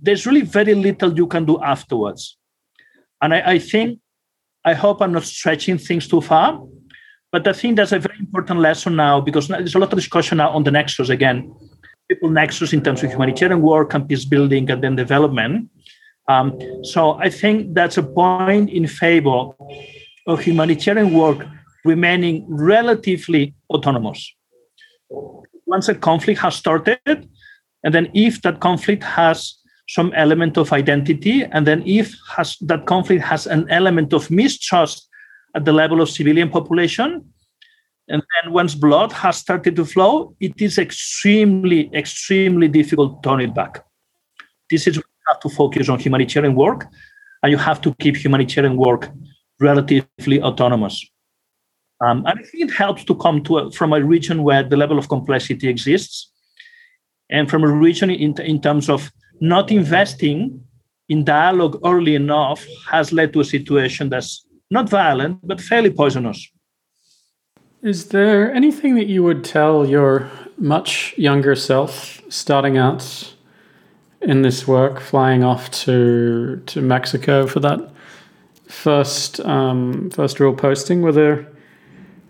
there's really very little you can do afterwards. And I, I think I hope I'm not stretching things too far, but I think that's a very important lesson now because there's a lot of discussion now on the nexus again, people nexus in terms of humanitarian work and peace building and then development. Um, so I think that's a point in favor of humanitarian work remaining relatively autonomous. Once a conflict has started, and then if that conflict has some element of identity, and then if has, that conflict has an element of mistrust at the level of civilian population, and then once blood has started to flow, it is extremely, extremely difficult to turn it back. This is have to focus on humanitarian work, and you have to keep humanitarian work relatively autonomous. Um, and I think it helps to come to a, from a region where the level of complexity exists, and from a region in, in terms of not investing in dialogue early enough has led to a situation that's not violent but fairly poisonous. Is there anything that you would tell your much younger self starting out in this work, flying off to to Mexico for that first um, first real posting? Were there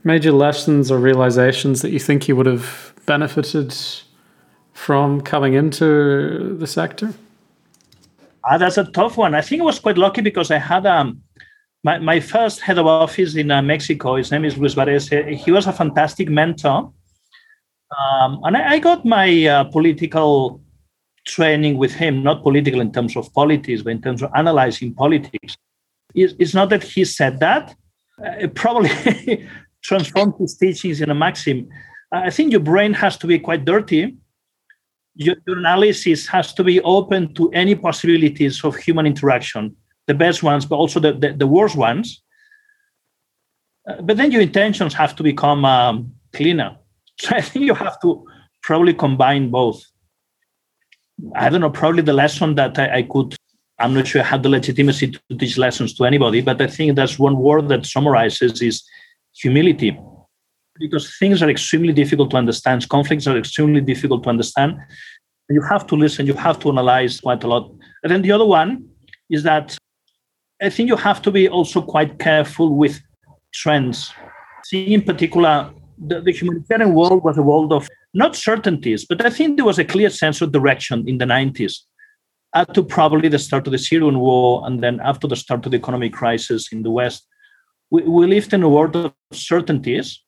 major lessons or realizations that you think you would have benefited from coming into the sector? Ah, that's a tough one. I think I was quite lucky because I had um, my, my first head of office in uh, Mexico. His name is Luis Vares. He was a fantastic mentor. Um, and I, I, got my uh, political training with him, not political in terms of politics, but in terms of analyzing politics. It's, it's not that he said that. Uh, it probably transformed his teachings in a maxim. I think your brain has to be quite dirty your, your analysis has to be open to any possibilities of human interaction, the best ones, but also the, the, the worst ones. Uh, but then your intentions have to become um, cleaner. So I think you have to probably combine both. I don't know, probably the lesson that I, I could, I'm not sure I have the legitimacy to teach lessons to anybody, but I think that's one word that summarizes is humility because things are extremely difficult to understand. Conflicts are extremely difficult to understand. You have to listen, you have to analyze quite a lot. And then the other one is that I think you have to be also quite careful with trends. See, in particular, the, the humanitarian world was a world of not certainties, but I think there was a clear sense of direction in the 90s up to probably the start of the Syrian war and then after the start of the economic crisis in the West. We, we lived in a world of certainties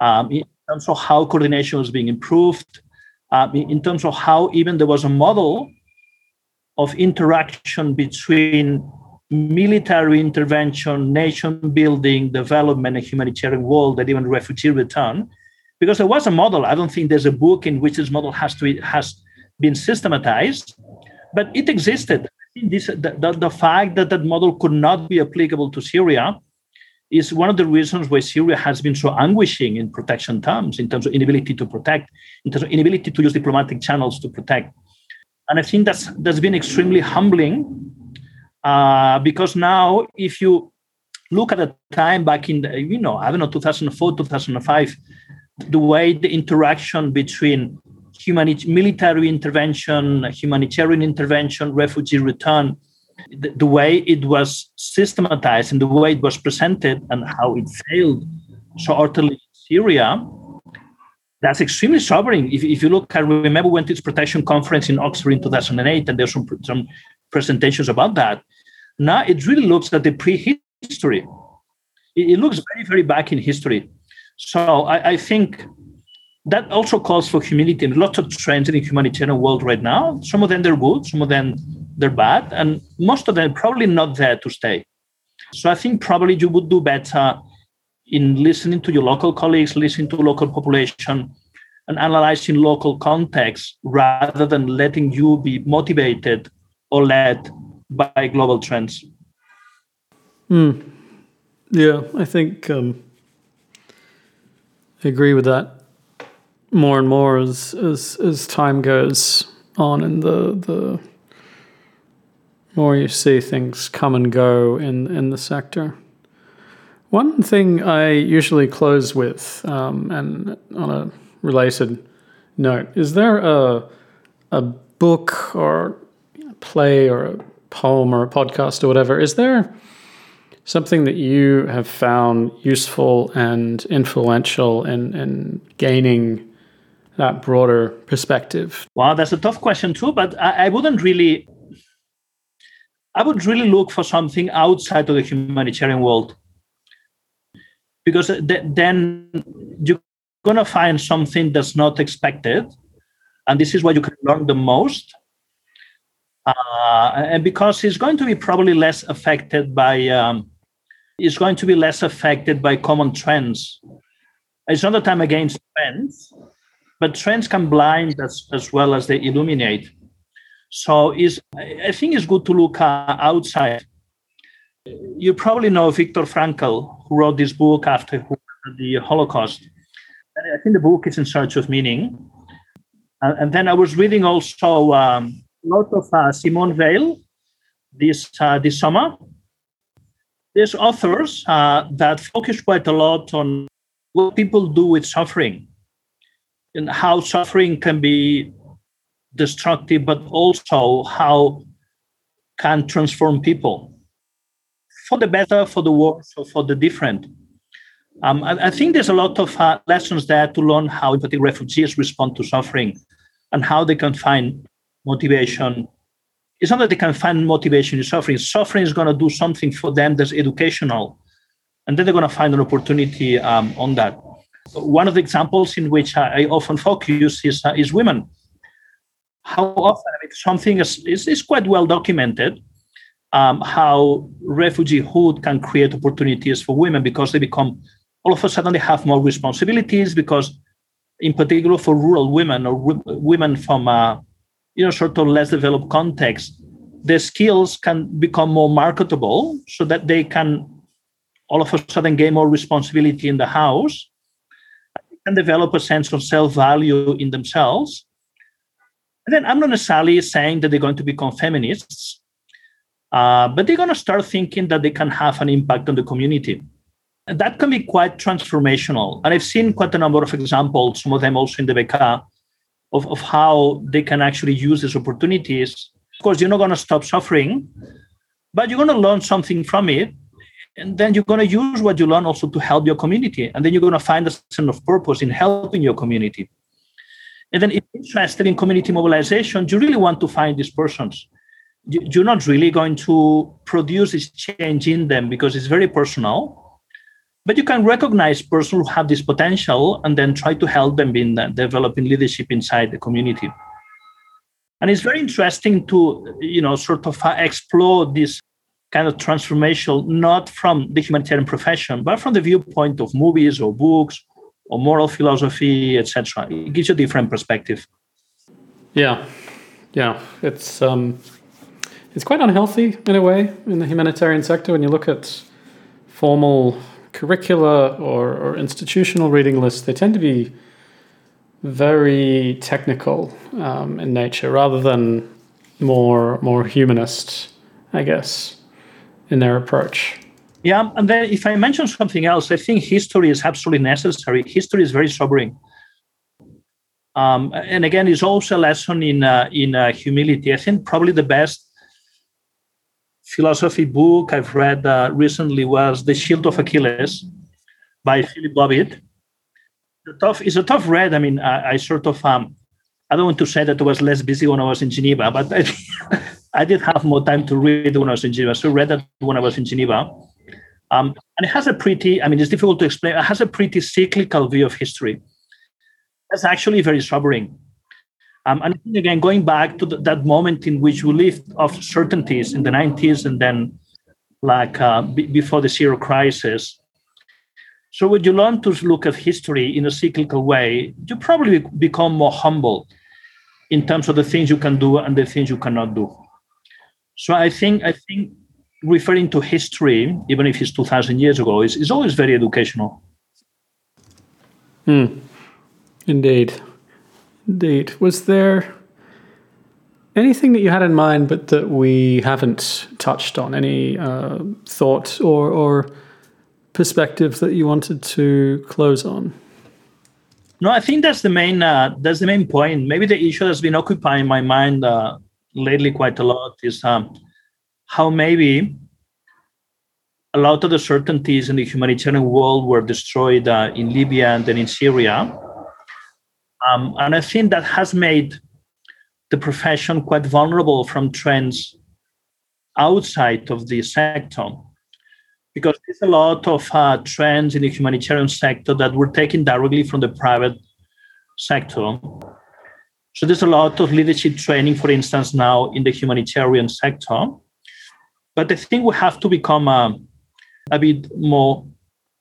um, in terms of how coordination was being improved, uh, in terms of how even there was a model of interaction between military intervention, nation building, development, and humanitarian world, that even refugee return. Because there was a model. I don't think there's a book in which this model has to has been systematized, but it existed. This, the, the, the fact that that model could not be applicable to Syria is one of the reasons why Syria has been so anguishing in protection terms, in terms of inability to protect, in terms of inability to use diplomatic channels to protect. And I think that's that's been extremely humbling uh, because now, if you look at the time back in the, you know, I don't know, 2004, 2005, the way the interaction between military intervention, humanitarian intervention, refugee return, the, the, way it was systematized and the way it was presented and how it failed so utterly in Syria, that's extremely sobering. If, if you look, I remember went to its protection conference in Oxford in 2008, and there's some, some presentations about that. Now it really looks at the prehistory. It, it looks very, very back in history. So I, I think that also calls for humility and lots of trends in the humanitarian world right now. Some of them they're good, some of them they're bad, and most of them probably not there to stay. So I think probably you would do better in listening to your local colleagues, listening to local population, and analyzing local context rather than letting you be motivated or led by global trends. Mm. Yeah, I think um, I agree with that more and more as as as time goes on and the the more you see things come and go in in the sector. One thing I usually close with, um, and on a related note, is there a a book or play or a poem or a podcast or whatever? Is there something that you have found useful and influential in in gaining that broader perspective? Well, that's a tough question too, but I, I wouldn't really. I would really look for something outside of the humanitarian world, because th- then you're gonna find something that's not expected, and this is where you can learn the most. Uh, and because it's going to be probably less affected by, um, it's going to be less affected by common trends. It's not the time against trends, but trends can blind as, as well as they illuminate. So is I think it's good to look uh, outside. You probably know Viktor Frankl, who wrote this book after the Holocaust. I think the book is in search of meaning. And, and then I was reading also um, lot of uh, Simone this uh, this summer. There's authors uh, that focus quite a lot on what people do with suffering and how suffering can be destructive, but also how can transform people for the better, for the worse, or for the different. Um, I, I, think there's a lot of uh, lessons there to learn how, in particular, refugees respond to suffering and how they can find motivation it's not that they can find motivation in suffering. Suffering is going to do something for them that's educational. And then they're going to find an opportunity um, on that. One of the examples in which I, I often focus is, uh, is women. How often, I mean, something is, is, is quite well documented, um, how refugeehood can create opportunities for women because they become, all of a sudden, they have more responsibilities because, in particular, for rural women or w- women from uh, you know sort of less developed context the skills can become more marketable so that they can all of a sudden gain more responsibility in the house. And develop a sense of self-value in themselves. And then i'm not necessarily saying that they're going to become feminists uh, but they're going to start thinking that they can have an impact on the community. And that can be quite transformational. And i've seen quite a number of examples some of them also in the Bekaa of, of how they can actually use these opportunities. Of course, you're not going to stop suffering, but you're going to learn something from it. And then you're going to use what you learn also to help your community. And then you're going to find a sense of purpose in helping your community. And then if you're interested in community mobilization, you really want to find these persons. You're not really going to produce this change in them because it's very personal but you can recognize persons who have this potential and then try to help them in developing leadership inside the community. And it's very interesting to you know sort of uh, explore this kind of transformation not from the humanitarian profession but from the viewpoint of movies or books or moral philosophy etc it gives you a different perspective. Yeah. Yeah. It's um it's quite unhealthy in a way in the humanitarian sector when you look at formal curricula or, or institutional reading lists, they tend to be very technical um, in nature rather than more more humanist, I guess, in their approach. Yeah, and then if I mention something else, I think history is absolutely necessary. History is very sobering. Um, and again, it's also a lesson in uh, in uh, humility. I think probably the best philosophy book I've read uh, recently was The Shield of Achilles by Philip Bobbitt. The tough, it's a tough read. I mean, I, I, sort of, um, I don't want to say that I was less busy when I was in Geneva, but I, I did have more time to read when I was in Geneva. So I read that when I was in Geneva. Um, and it has a pretty, I mean, it's difficult to explain. It has a pretty cyclical view of history. That's actually very sobering. Um, and again, going back to the, that moment in which we lived of certainties in the 90s and then like uh, b- before the zero crisis. So when you learn to look at history in a cyclical way, you probably become more humble in terms of the things you can do and the things you cannot do. So I think I think referring to history, even if it's 2,000 years ago, is, is always very educational. Hmm. Indeed. Indeed. Was there anything that you had in mind, but that we haven't touched on? Any uh, thought or, or perspective that you wanted to close on? No, I think that's the main uh, that's the main point. Maybe the issue that's been occupying my mind uh, lately quite a lot is um, how maybe a lot of the certainties in the humanitarian world were destroyed uh, in Libya and then in Syria um, and I think that has made the profession quite vulnerable from trends outside of the sector because there's a lot of uh, trends in the humanitarian sector that were taken directly from the private sector. So there's a lot of leadership training, for instance, now in the humanitarian sector. But I think we have to become uh, a bit more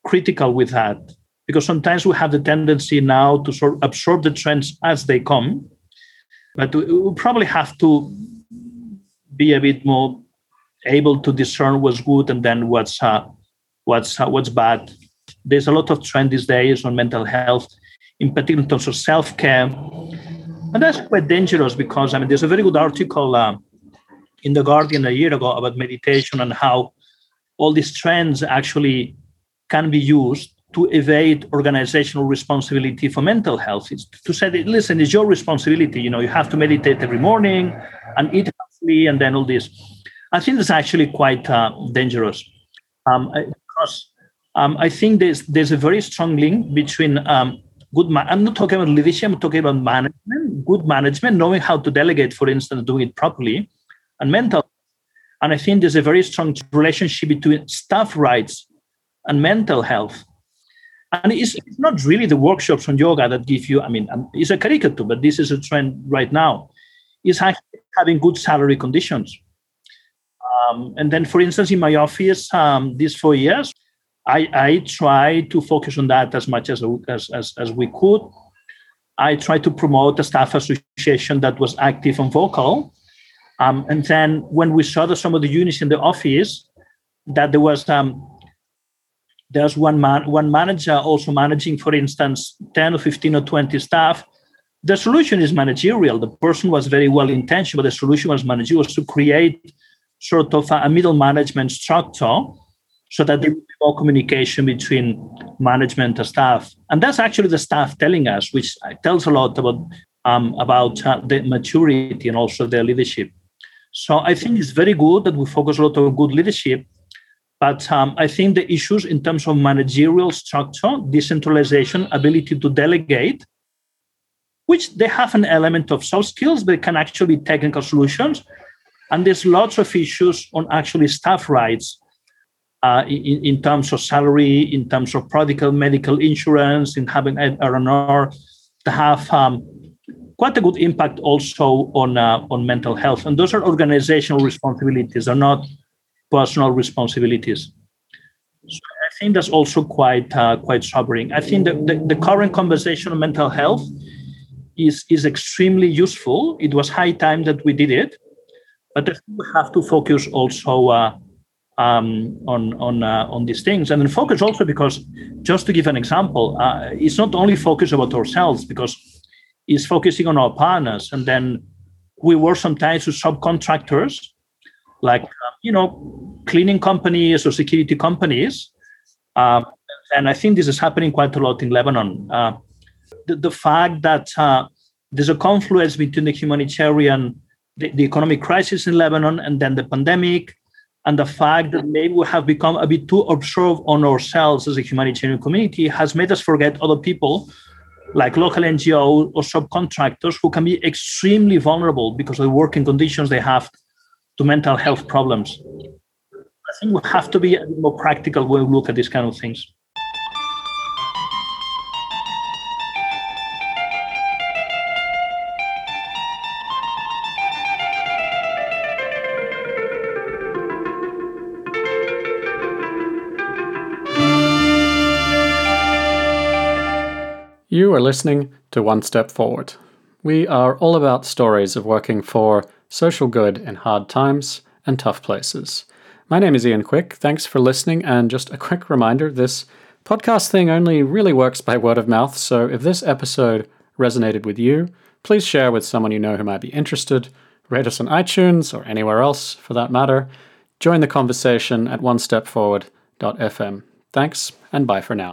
critical with that because sometimes we have the tendency now to sort of absorb the trends as they come. But we probably have to be a bit more able to discern what's good and then what's uh, what's uh, what's bad. There's a lot of trend these days on mental health, in particular in terms of self care, and that's quite dangerous because I mean there's a very good article uh, in the Guardian a year ago about meditation and how all these trends actually can be used to evade organizational responsibility for mental health. It's to say that, listen, it's your responsibility. You know, you have to meditate every morning and eat healthily and then all this. I think that's actually quite uh, dangerous um, because um, I think there's, there's a very strong link between um, good, ma- I'm not talking about leadership, I'm talking about management, good management, knowing how to delegate, for instance, doing it properly, and mental. And I think there's a very strong relationship between staff rights and mental health. And it's, not really the workshops on yoga that give you, I mean, um, it's a caricature, but this is a trend right now, is having good salary conditions. Um, and then, for instance, in my office, um, these four years, I, I try to focus on that as much as, as, as, as we could. I try to promote a staff association that was active and vocal. Um, and then when we saw that some of the units in the office, that there was um, there's one man one manager also managing, for instance, 10 or 15 or 20 staff. The solution is managerial. The person was very well intentioned, but the solution was managerial was to create sort of a middle management structure so that there would be more communication between management and staff. And that's actually the staff telling us, which tells a lot about um, about uh, the maturity and also their leadership. So I think it's very good that we focus a lot on good leadership. But um, I think the issues in terms of managerial structure, decentralization, ability to delegate, which they have an element of soft skills, but can actually be technical solutions. And there's lots of issues on actually staff rights uh, in, in, terms of salary, in terms of practical medical insurance, in having R&R, to have um, quite a good impact also on uh, on mental health. And those are organizational responsibilities, are not personal responsibilities. So I think that's also quite uh, quite sobering. I think that the, the current conversation on mental health is is extremely useful. It was high time that we did it, but we have to focus also. Uh, um, on on uh, on these things, and then focus also because, just to give an example, uh, it's not only focus about ourselves because it's focusing on our partners, and then we work sometimes with subcontractors, like uh, you know, cleaning companies or security companies, um, and I think this is happening quite a lot in Lebanon. Uh, the, the fact that uh, there's a confluence between the humanitarian, the, the economic crisis in Lebanon, and then the pandemic and the fact that maybe we have become a bit too absorbed on ourselves as a humanitarian community has made us forget other people like local NGOs or subcontractors who can be extremely vulnerable because of the working conditions they have to mental health problems. I think we have to be a bit more practical when we look at these kind of things. You are listening to One Step Forward. We are all about stories of working for social good in hard times and tough places. My name is Ian Quick. Thanks for listening. And just a quick reminder this podcast thing only really works by word of mouth. So if this episode resonated with you, please share with someone you know who might be interested. Rate us on iTunes or anywhere else for that matter. Join the conversation at onestepforward.fm. Thanks and bye for now.